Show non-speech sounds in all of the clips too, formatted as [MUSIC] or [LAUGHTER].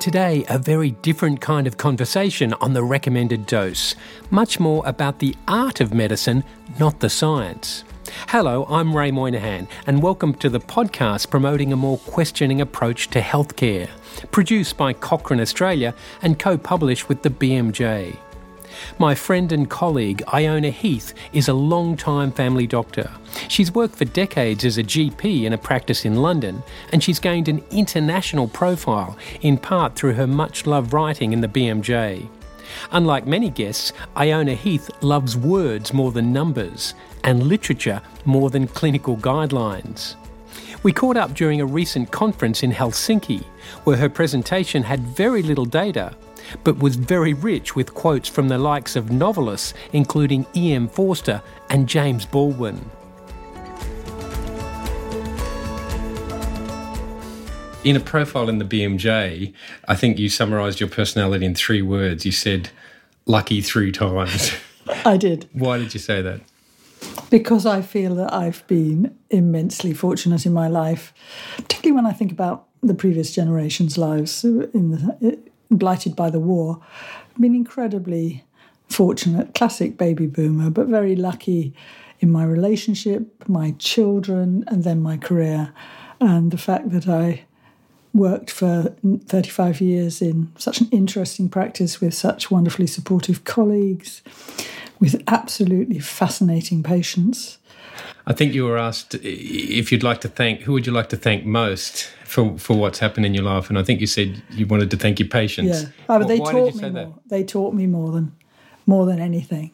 Today, a very different kind of conversation on the recommended dose. Much more about the art of medicine, not the science. Hello, I'm Ray Moynihan, and welcome to the podcast promoting a more questioning approach to healthcare. Produced by Cochrane Australia and co published with the BMJ. My friend and colleague Iona Heath is a long-time family doctor. She's worked for decades as a GP in a practice in London, and she's gained an international profile, in part through her much loved writing in the BMJ. Unlike many guests, Iona Heath loves words more than numbers, and literature more than clinical guidelines. We caught up during a recent conference in Helsinki, where her presentation had very little data but was very rich with quotes from the likes of novelists including E.M. Forster and James Baldwin. In a profile in the BMJ, I think you summarised your personality in three words. You said, lucky three times. I did. [LAUGHS] Why did you say that? Because I feel that I've been immensely fortunate in my life, particularly when I think about the previous generation's lives in the, blighted by the war. I've been incredibly fortunate, classic baby boomer, but very lucky in my relationship, my children, and then my career. And the fact that I worked for 35 years in such an interesting practice with such wonderfully supportive colleagues, with absolutely fascinating patients. I think you were asked if you'd like to thank, who would you like to thank most for, for what's happened in your life? And I think you said you wanted to thank your patients. Yeah, oh, but they Why taught me more. That? They taught me more than more than anything.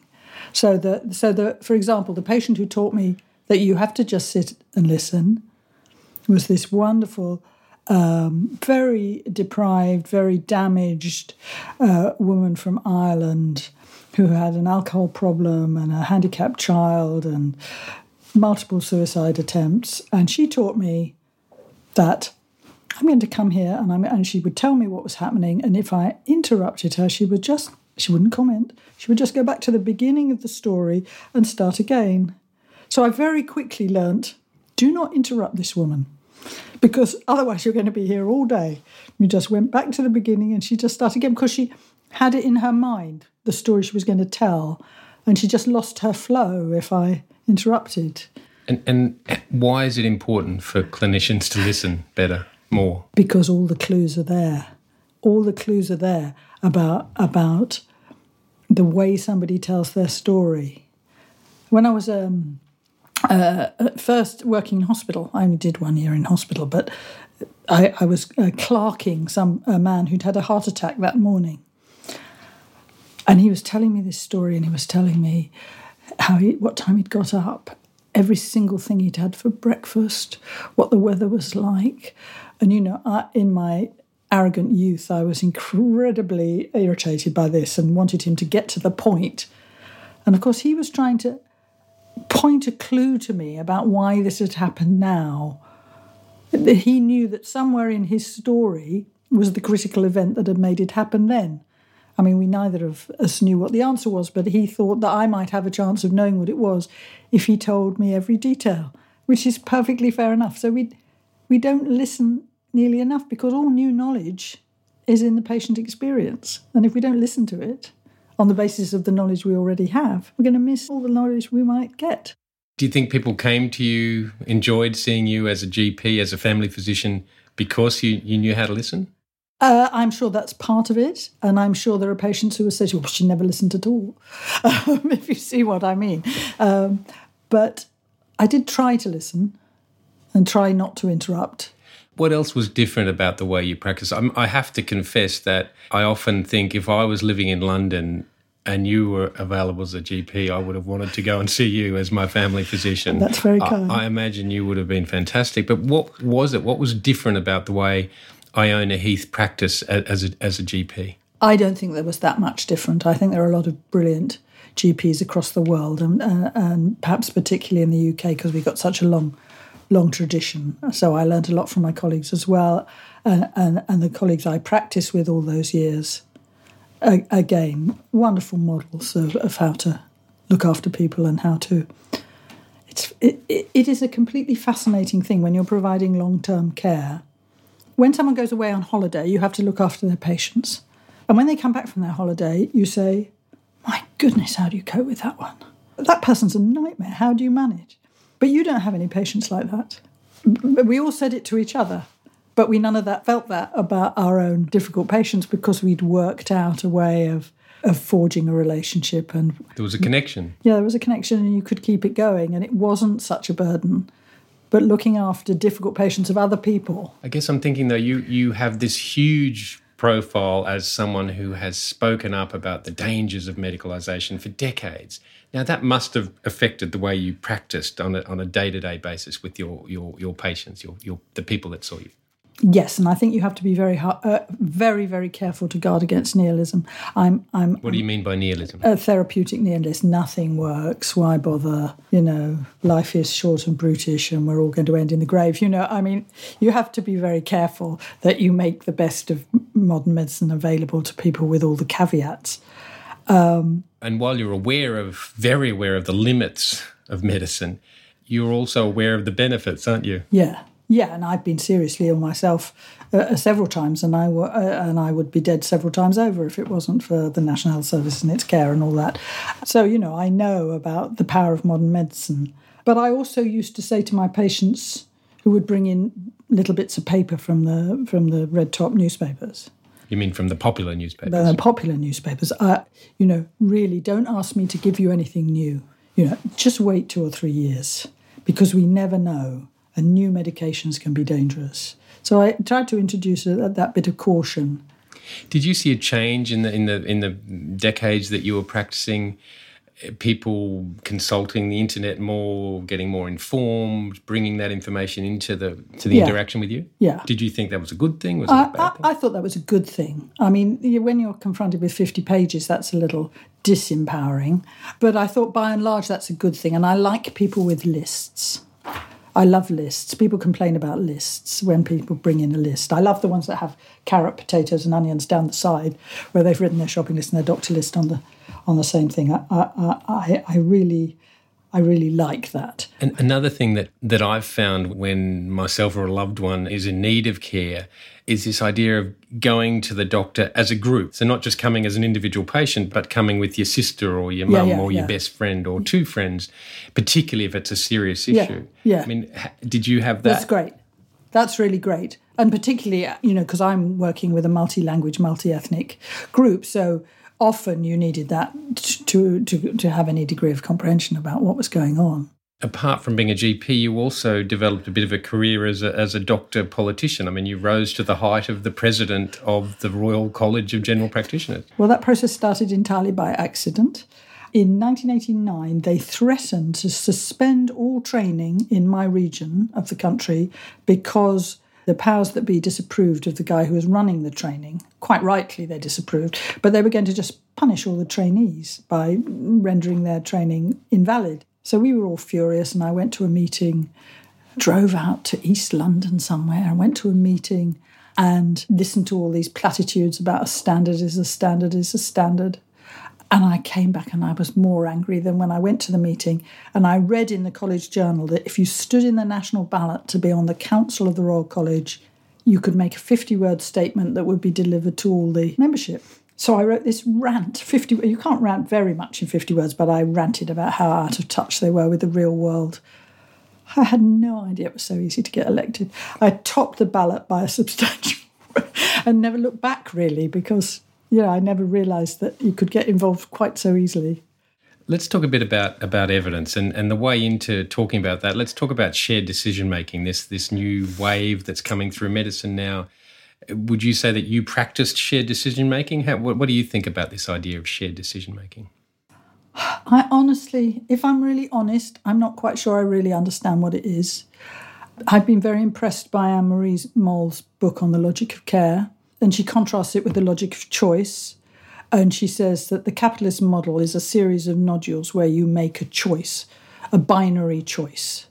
So the so the for example, the patient who taught me that you have to just sit and listen was this wonderful, um, very deprived, very damaged uh, woman from Ireland who had an alcohol problem and a handicapped child and multiple suicide attempts. And she taught me that I'm going to come here and I'm and she would tell me what was happening and if I interrupted her she would just she wouldn't comment she would just go back to the beginning of the story and start again so I very quickly learnt do not interrupt this woman because otherwise you're going to be here all day we just went back to the beginning and she just started again because she had it in her mind the story she was going to tell and she just lost her flow if I interrupted and, and why is it important for clinicians to listen better more? Because all the clues are there. All the clues are there about about the way somebody tells their story. When I was um, uh, first working in hospital, I only did one year in hospital, but I, I was uh, clerking some a man who'd had a heart attack that morning, and he was telling me this story, and he was telling me how he, what time he'd got up, every single thing he'd had for breakfast, what the weather was like, and you know, I, in my arrogant youth, I was incredibly irritated by this and wanted him to get to the point. And of course, he was trying to point a clue to me about why this had happened now. He knew that somewhere in his story was the critical event that had made it happen then. I mean, we neither of us knew what the answer was, but he thought that I might have a chance of knowing what it was if he told me every detail, which is perfectly fair enough. So we we don't listen nearly enough because all new knowledge is in the patient experience. And if we don't listen to it on the basis of the knowledge we already have, we're going to miss all the knowledge we might get. Do you think people came to you, enjoyed seeing you as a GP, as a family physician, because you, you knew how to listen? Uh, I'm sure that's part of it, and I'm sure there are patients who will say, "Well, she never listened at [LAUGHS] all," um, if you see what I mean. Um, but I did try to listen and try not to interrupt. What else was different about the way you practice? I'm, I have to confess that I often think if I was living in London and you were available as a GP, I would have wanted to go and see you as my family physician. That's very kind. I, I, imagine you would have been fantastic. But what was it? What was different about the way Iona Heath practiced as a, as a GP? I don't think there was that much different. I think there are a lot of brilliant GPs across the world, and, uh, and perhaps particularly in the UK because we've got such a long long tradition. So I learned a lot from my colleagues as well, uh, and, and the colleagues I practiced with all those years. Uh, again, wonderful models of, of how to look after people and how to. It's, it, it is a completely fascinating thing when you're providing long term care when someone goes away on holiday, you have to look after their patients. And when they come back from their holiday, you say, My goodness, how do you cope with that one? That person's a nightmare. How do you manage? But you don't have any patients like that. We all said it to each other, but we none of that felt that about our own difficult patients because we'd worked out a way of of forging a relationship and there was a connection. Yeah, there was a connection and you could keep it going and it wasn't such a burden. But looking after difficult patients of other people. I guess I'm thinking though you you have this huge profile as someone who has spoken up about the dangers of medicalisation for decades. Now that must have affected the way you practiced on a, on a day-to-day basis with your your your patients, your your the people that saw you. Yes, and I think you have to be very, uh, very, very careful to guard against nihilism. I'm, I'm. What do you mean by nihilism? A therapeutic nihilist. Nothing works. Why bother? You know, life is short and brutish, and we're all going to end in the grave. You know, I mean, you have to be very careful that you make the best of modern medicine available to people with all the caveats. Um, and while you're aware of, very aware of the limits of medicine, you're also aware of the benefits, aren't you? Yeah, yeah, and I've been seriously ill myself uh, uh several times, and I uh, and I would be dead several times over if it wasn't for the National Health Service and its care and all that. So you know, I know about the power of modern medicine. But I also used to say to my patients who would bring in little bits of paper from the from the red top newspapers. You mean from the popular newspapers? The popular newspapers. Uh, you know, really, don't ask me to give you anything new. You know, just wait two or three years because we never know and new medications can be dangerous. So I tried to introduce a, that bit of caution. Did you see a change in the in the in the decades that you were practicing? Eh, people consulting the internet more, getting more informed, bringing that information into the to the yeah. interaction with you. Yeah. Did you think that was a good thing? Was I, it a bad thing? I thought that was a good thing. I mean, when you're confronted with 50 pages, that's a little disempowering. But I thought by and large that's a good thing. And I like people with lists. I love lists. People complain about lists when people bring in a list. I love the ones that have carrot, potatoes, and onions down the side, where they've written their shopping list and their doctor list on the on the same thing. I I, I, I really I really like that. And another thing that, that I've found when myself or a loved one is in need of care is this idea of going to the doctor as a group. So not just coming as an individual patient, but coming with your sister or your mum yeah, yeah, or yeah. your best friend or mm. two friends, particularly if it's a serious issue. Yeah. I mean, did you have that? That's great. That's really great. And particularly, you know, because I'm working with a multi language, multi ethnic group. So often you needed that to, to, to have any degree of comprehension about what was going on. Apart from being a GP, you also developed a bit of a career as a, as a doctor politician. I mean, you rose to the height of the president of the Royal College of General Practitioners. Well, that process started entirely by accident. In 1989, they threatened to suspend all training in my region of the country because the powers that be disapproved of the guy who was running the training. Quite rightly, they disapproved, but they were going to just punish all the trainees by rendering their training invalid. So we were all furious, and I went to a meeting, drove out to East London somewhere, and went to a meeting and listened to all these platitudes about a standard is a standard is a standard. And I came back and I was more angry than when I went to the meeting. And I read in the college journal that if you stood in the national ballot to be on the council of the Royal College, you could make a 50 word statement that would be delivered to all the membership. So I wrote this rant, 50 you can't rant very much in 50 words, but I ranted about how out of touch they were with the real world. I had no idea it was so easy to get elected. I topped the ballot by a substantial [LAUGHS] and never looked back really because yeah, I never realised that you could get involved quite so easily. Let's talk a bit about, about evidence and, and the way into talking about that. Let's talk about shared decision making, this this new wave that's coming through medicine now. Would you say that you practiced shared decision making? What, what do you think about this idea of shared decision making? I honestly, if I'm really honest, I'm not quite sure I really understand what it is. I've been very impressed by Anne Marie Moll's book on the logic of care and she contrasts it with the logic of choice. And she says that the capitalist model is a series of nodules where you make a choice, a binary choice.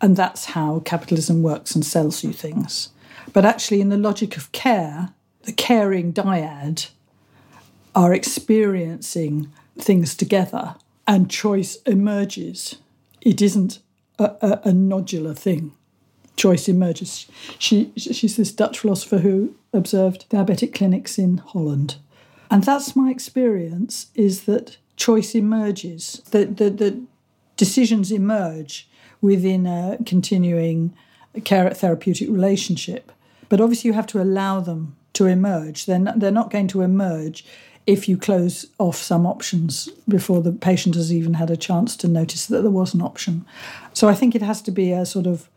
And that's how capitalism works and sells you things. But actually, in the logic of care, the caring dyad are experiencing things together and choice emerges. It isn't a, a, a nodular thing. Choice emerges. She she's this Dutch philosopher who observed diabetic clinics in Holland, and that's my experience. Is that choice emerges, that the, the decisions emerge within a continuing care therapeutic relationship, but obviously you have to allow them to emerge. They're not, they're not going to emerge if you close off some options before the patient has even had a chance to notice that there was an option. So I think it has to be a sort of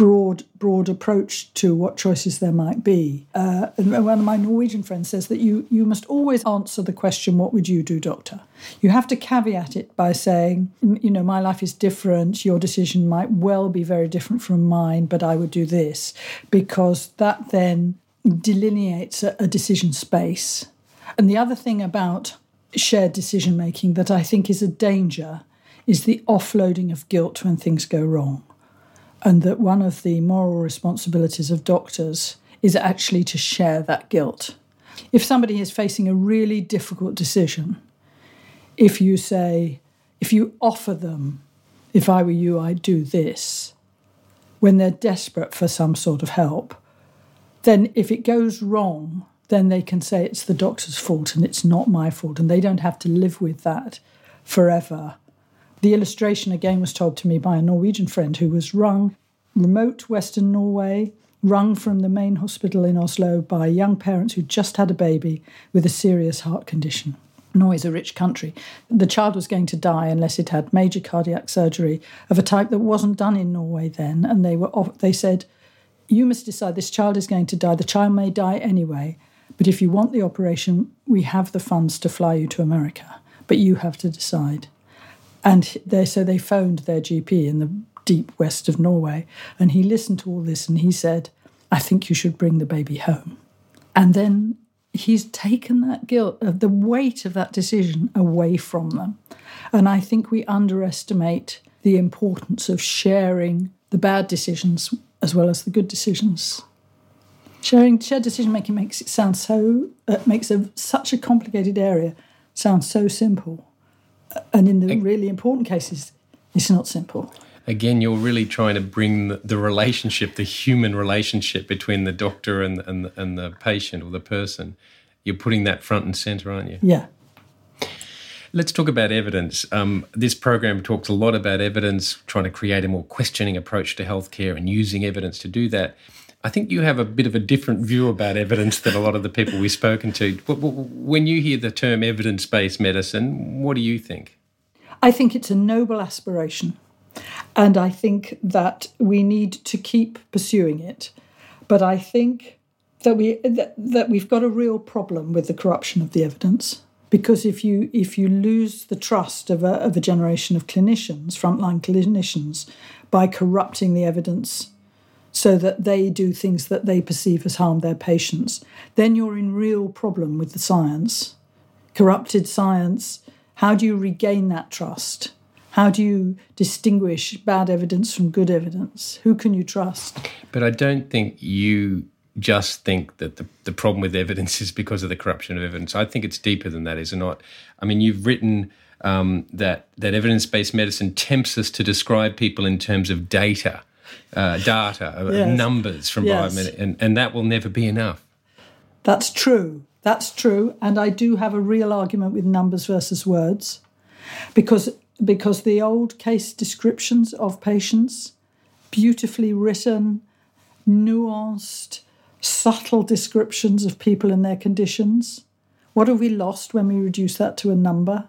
broad broad approach to what choices there might be. Uh, and one of my Norwegian friends says that you you must always answer the question, "What would you do, doctor?" You have to caveat it by saying, "You know, my life is different. Your decision might well be very different from mine, but I would do this," because that then delineates a, a decision space and the other thing about shared decision making that I think is a danger is the offloading of guilt when things go wrong. And that one of the moral responsibilities of doctors is actually to share that guilt. If somebody is facing a really difficult decision, if you say, if you offer them, if I were you, I'd do this, when they're desperate for some sort of help, then if it goes wrong, then they can say it's the doctor's fault and it's not my fault, and they don't have to live with that forever. The illustration again was told to me by a Norwegian friend who was rung remote Western Norway, rung from the main hospital in Oslo by young parents who just had a baby with a serious heart condition. Norway is a rich country. The child was going to die unless it had major cardiac surgery of a type that wasn't done in Norway then, and they were they said, "You must decide. This child is going to die. The child may die anyway." But if you want the operation, we have the funds to fly you to America, but you have to decide. And they, so they phoned their GP in the deep west of Norway, and he listened to all this and he said, I think you should bring the baby home. And then he's taken that guilt, uh, the weight of that decision away from them. And I think we underestimate the importance of sharing the bad decisions as well as the good decisions. Sharing shared decision making makes it sound so uh, makes a, such a complicated area sound so simple, and in the really important cases, it's not simple. Again, you're really trying to bring the, the relationship, the human relationship between the doctor and and and the patient or the person. You're putting that front and center, aren't you? Yeah. Let's talk about evidence. Um, this program talks a lot about evidence, trying to create a more questioning approach to healthcare and using evidence to do that. I think you have a bit of a different view about evidence than a lot of the people we've spoken to. When you hear the term evidence based medicine, what do you think? I think it's a noble aspiration. And I think that we need to keep pursuing it. But I think that we that, that we've got a real problem with the corruption of the evidence. Because if you if you lose the trust of a, of a generation of clinicians, frontline clinicians, by corrupting the evidence so that they do things that they perceive as harm their patients, then you're in real problem with the science. Corrupted science, how do you regain that trust? How do you distinguish bad evidence from good evidence? Who can you trust? But I don't think you just think that the, the problem with evidence is because of the corruption of evidence. I think it's deeper than that, is it not? I mean, you've written um, that, that evidence based medicine tempts us to describe people in terms of data uh, data, uh, yes. numbers from yes. biomed, and, and that will never be enough. That's true. That's true. And I do have a real argument with numbers versus words because, because the old case descriptions of patients, beautifully written, nuanced, subtle descriptions of people and their conditions, what have we lost when we reduce that to a number?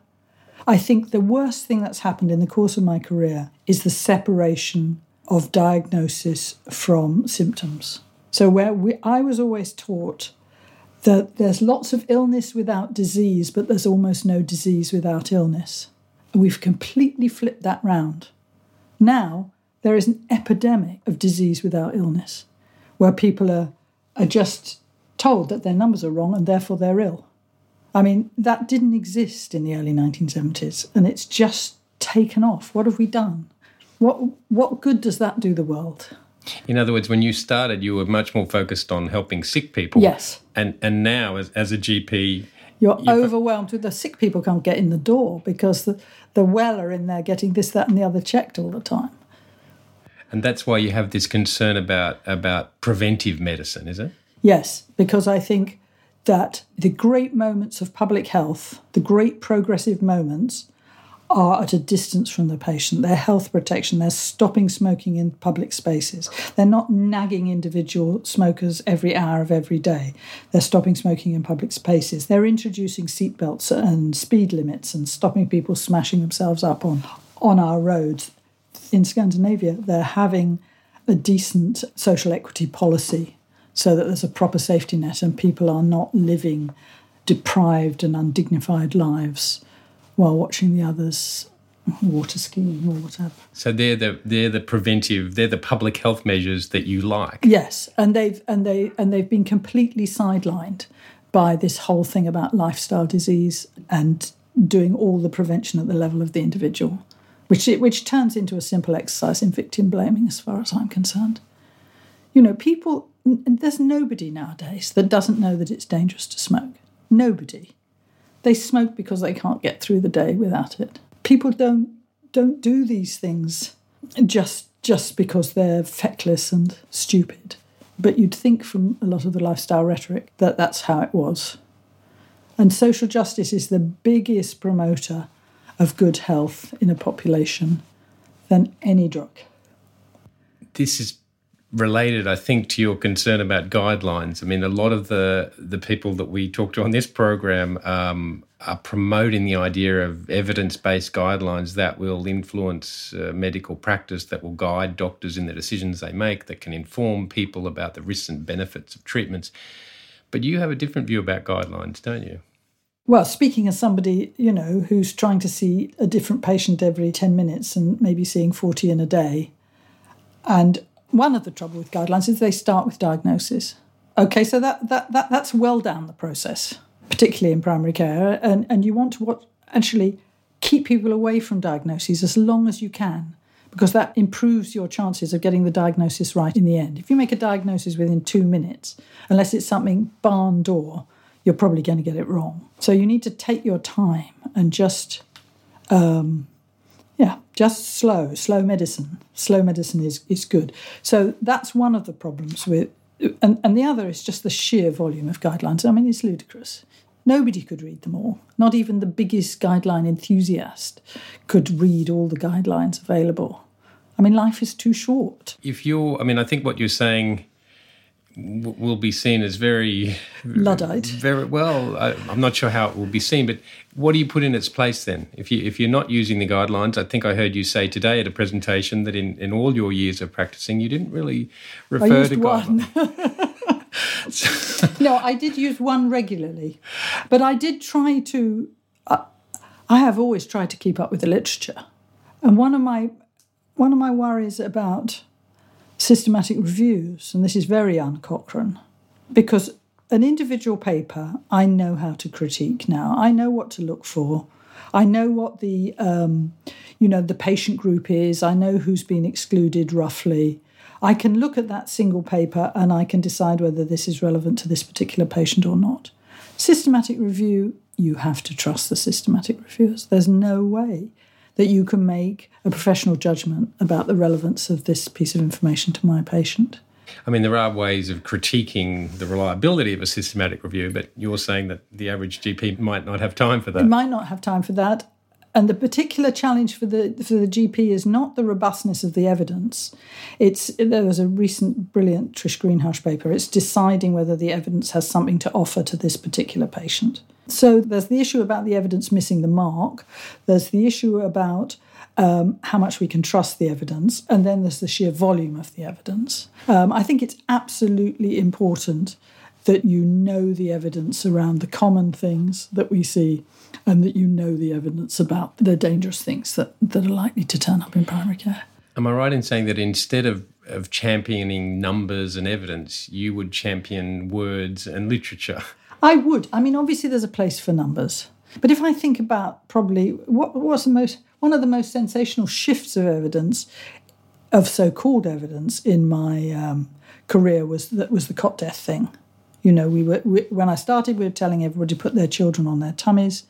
I think the worst thing that's happened in the course of my career is the separation of diagnosis from symptoms. So, where we, I was always taught that there's lots of illness without disease, but there's almost no disease without illness. We've completely flipped that round. Now, there is an epidemic of disease without illness, where people are, are just told that their numbers are wrong and therefore they're ill. I mean, that didn't exist in the early 1970s, and it's just taken off. What have we done? What what good does that do the world? In other words, when you started, you were much more focused on helping sick people. Yes. And and now, as, as a GP, you're, you're overwhelmed with the sick people can't get in the door because the, the well are in there getting this, that, and the other checked all the time. And that's why you have this concern about about preventive medicine, is it? Yes, because I think that the great moments of public health, the great progressive moments, are at a distance from the patient. They're health protection. They're stopping smoking in public spaces. They're not nagging individual smokers every hour of every day. They're stopping smoking in public spaces. They're introducing seatbelts and speed limits and stopping people smashing themselves up on, on our roads. In Scandinavia, they're having a decent social equity policy so that there's a proper safety net and people are not living deprived and undignified lives while watching the others water skiing or whatever. So they're the they're the preventive, they're the public health measures that you like. Yes, and they've and they and they've been completely sidelined by this whole thing about lifestyle disease and doing all the prevention at the level of the individual, which it, which turns into a simple exercise in victim blaming, as far as I'm concerned. You know, people. There's nobody nowadays that doesn't know that it's dangerous to smoke. Nobody. They smoke because they can't get through the day without it. People don't don't do these things just just because they're feckless and stupid. But you'd think from a lot of the lifestyle rhetoric that that's how it was. And social justice is the biggest promoter of good health in a population than any drug. This is related, I think, to your concern about guidelines. I mean, a lot of the the people that we talk to on this program um, are promoting the idea of evidence based guidelines that will influence uh, medical practice, that will guide doctors in the decisions they make, that can inform people about the risks and benefits of treatments. But you have a different view about guidelines, don't you? Well, speaking as somebody, you know, who's trying to see a different patient every 10 minutes and maybe seeing 40 in a day, and one of the trouble with guidelines is they start with diagnosis. Okay, so that, that, that that's well down the process, particularly in primary care, and, and you want to what actually keep people away from diagnoses as long as you can, because that improves your chances of getting the diagnosis right in the end. If you make a diagnosis within two minutes, unless it's something barn door, you're probably going to get it wrong. So you need to take your time and just um, yeah, just slow, slow medicine. Slow medicine is, is good. So that's one of the problems with, and, and the other is just the sheer volume of guidelines. I mean, it's ludicrous. Nobody could read them all. Not even the biggest guideline enthusiast could read all the guidelines available. I mean, life is too short. If you're, I mean, I think what you're saying will be seen as very luddite. Very well. I, am not sure how it will be seen, but what do you put in its place then? If you if you're not using the guidelines, I think I heard you say today at a presentation that in, in all your years of practicing, you didn't really refer to one. [LAUGHS] no, I did use one regularly, but I did try to. Uh, I have always tried to keep up with the literature, and one of my one of my worries about systematic reviews, and this is very un Cochrane, because an individual paper I know how to critique now. I know what to look for. I know what the um, you know the patient group is. I know who's been excluded roughly. I can look at that single paper and I can decide whether this is relevant to this particular patient or not. Systematic review, you have to trust the systematic reviewers. There's no way that you can make a professional judgment about the relevance of this piece of information to my patient. I mean, there are ways of critiquing the reliability of a systematic review, but you're saying that the average GP might not have time for that. It might not have time for that. And the particular challenge for the for the GP is not the robustness of the evidence. It's there was a recent brilliant Trish Greenhalgh paper. It's deciding whether the evidence has something to offer to this particular patient. So there's the issue about the evidence missing the mark. There's the issue about um, how much we can trust the evidence, and then there's the sheer volume of the evidence. Um, I think it's absolutely important that you know the evidence around the common things that we see and that you know the evidence about the dangerous things that, that are likely to turn up in primary care. Am I right in saying that instead of, of championing numbers and evidence, you would champion words and literature? [LAUGHS] I would. I mean, obviously, there's a place for numbers. But if I think about probably what was the most one of the most sensational shifts of evidence, of so-called evidence in my um, career was that was the cot death thing. You know, we were we, when I started, we were telling everybody to put their children on their tummies.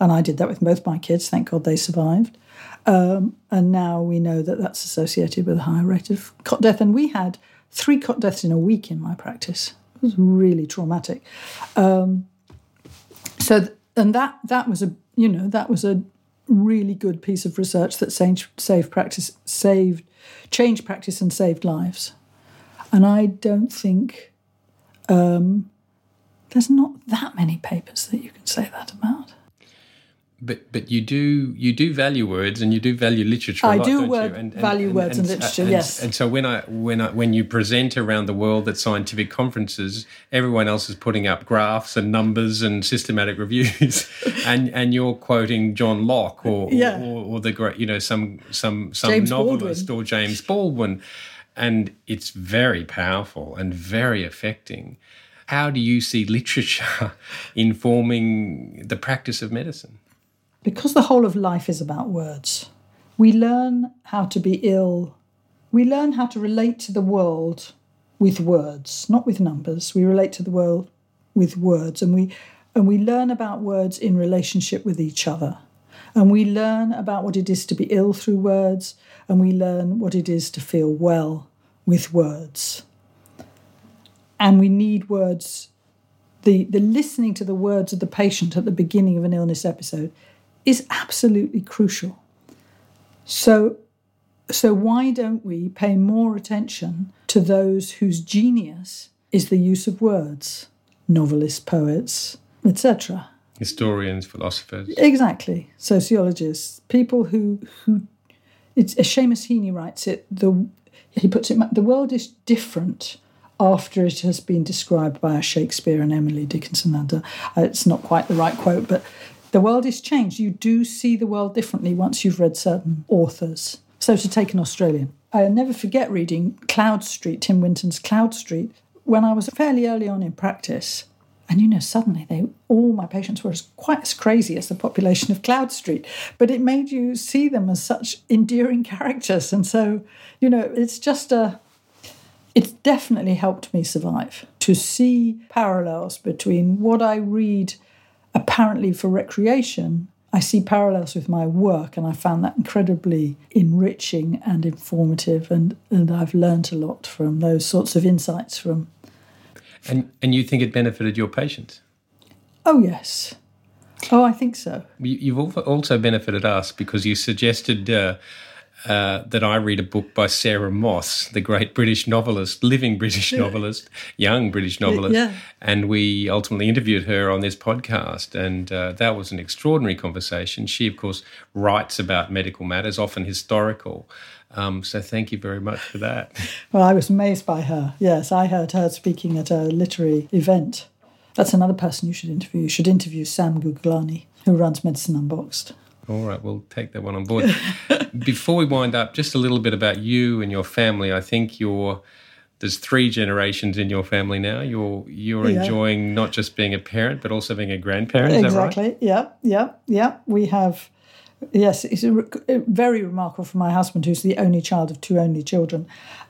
And I did that with both my kids. Thank God they survived. Um, and now we know that that's associated with a higher rate of cot death. And we had three cot deaths in a week in my practice. It was really traumatic. Um, so, th- and that that was a you know that was a really good piece of research that saved, saved practice, saved, changed practice, and saved lives. And I don't think um, there's not that many papers that you can say that about. But but you do you do value words and you do value literature. I lot, do don't word, you? And, value and, words and, and uh, literature. And, yes. And so when I when I when you present around the world at scientific conferences, everyone else is putting up graphs and numbers and systematic reviews, [LAUGHS] and and you're quoting John Locke or yeah. or, or, the great you know some some some James novelist Baldwin. or James Baldwin, and it's very powerful and very affecting. How do you see literature [LAUGHS] informing the practice of medicine? Because the whole of life is about words, we learn how to be ill. We learn how to relate to the world with words, not with numbers. We relate to the world with words, and we and we learn about words in relationship with each other. And we learn about what it is to be ill through words, and we learn what it is to feel well with words. And we need words. The, the listening to the words of the patient at the beginning of an illness episode is absolutely crucial. So, so why don't we pay more attention to those whose genius is the use of words, novelists, poets, etc. Historians, philosophers. Exactly, sociologists, people who who. It's Seamus Heaney writes it. The he puts it. The world is different after it has been described by a Shakespeare and Emily Dickinson. And uh, it's not quite the right quote, but the world is changed. You do see the world differently once you've read certain authors. So, to take an Australian, I'll never forget reading Cloud Street, Tim Winton's Cloud Street, when I was fairly early on in practice. And you know, suddenly they all my patients were as quite as crazy as the population of Cloud Street. But it made you see them as such endearing [LAUGHS] characters. And so, you know, it's just a it's definitely helped me survive to see parallels between what I read apparently for recreation, I see parallels with my work, and I found that incredibly enriching and informative, and, and I've learned a lot from those sorts of insights from. And and you think it benefited your patients? Oh yes, oh I think so. You, have also benefited us because you suggested. Uh, uh, that I read a book by Sarah Moss, the great British novelist, living British [LAUGHS] novelist, young British novelist. Yeah. And we ultimately interviewed her on this podcast. And uh, that was an extraordinary conversation. She, of course, writes about medical matters, often historical. Um, so thank you very much for that. [LAUGHS] Well, I was amazed by her. Yes, I heard her speaking at a literary event. That's another person you should interview. You should interview Sam Guglani, who runs Medicine Unboxed. All right, we'll take that one on board. [LAUGHS] Before we wind up, just a little bit about you and your family. I think you're there's three generations in your family now. You're you're Yeah. enjoying not just being a parent, but also being a grandparent. Is exactly. that right? Yeah, yeah, yeah. We have, yes, it's a, re- very remarkable for my husband, who's the only child of two only children.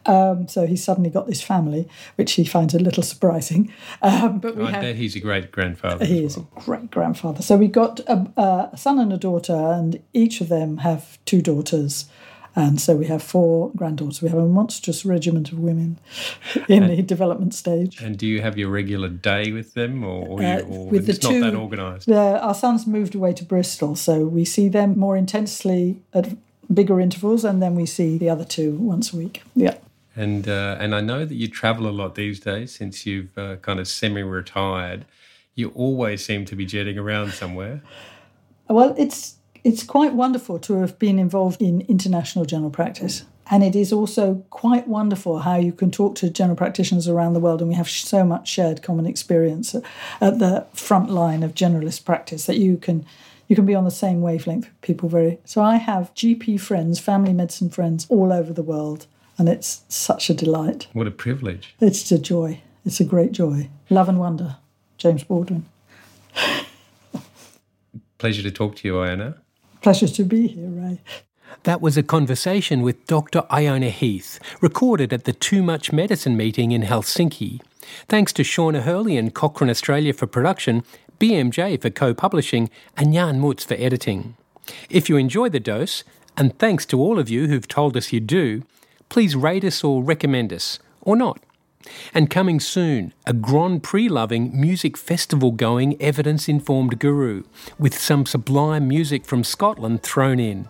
Um, so he's suddenly got this family, which he finds a little surprising. Um, but we I have. bet he's a great grandfather. He is a great grandfather. So we got a, a son and a daughter, and each of them have two daughters. And so we have four granddaughters. We have a monstrous regiment of women in the development stage. And do you have your regular day with them, or, or, Uh, you, or with the it's not two- that organised? Our sons moved away to Bristol, so we see them more intensely at bigger intervals, and then we see the other two once a week. Yeah. And uh, and I know that you travel a lot these days since you've uh, kind of semi-retired. You always seem to be jetting around somewhere. Well, it's it's quite wonderful to have been involved in international general practice. And it is also quite wonderful how you can talk to general practitioners around the world, and we have so much shared common experience at- the front line of generalist practice that you can you can be on the same wavelength with people very. So I have GP friends, family medicine friends all over the world, and it's such a delight. What a privilege. It's a joy. It's a great joy. Love and wonder, James Baldwin. Pleasure to talk to you, Iona. Pleasure to be here, Ray. That was a conversation with Dr. Iona Heath, recorded at the Too Much Medicine meeting in Helsinki. Thanks to Shauna Hurley and Cochrane Australia for production, BMJ for co publishing, and Jan Mutz for editing. If you enjoy the dose, and thanks to all of you who've told us you do, please rate us or recommend us, or not. And coming soon, a Grand Prix loving, music festival going, evidence informed guru, with some sublime music from Scotland thrown in.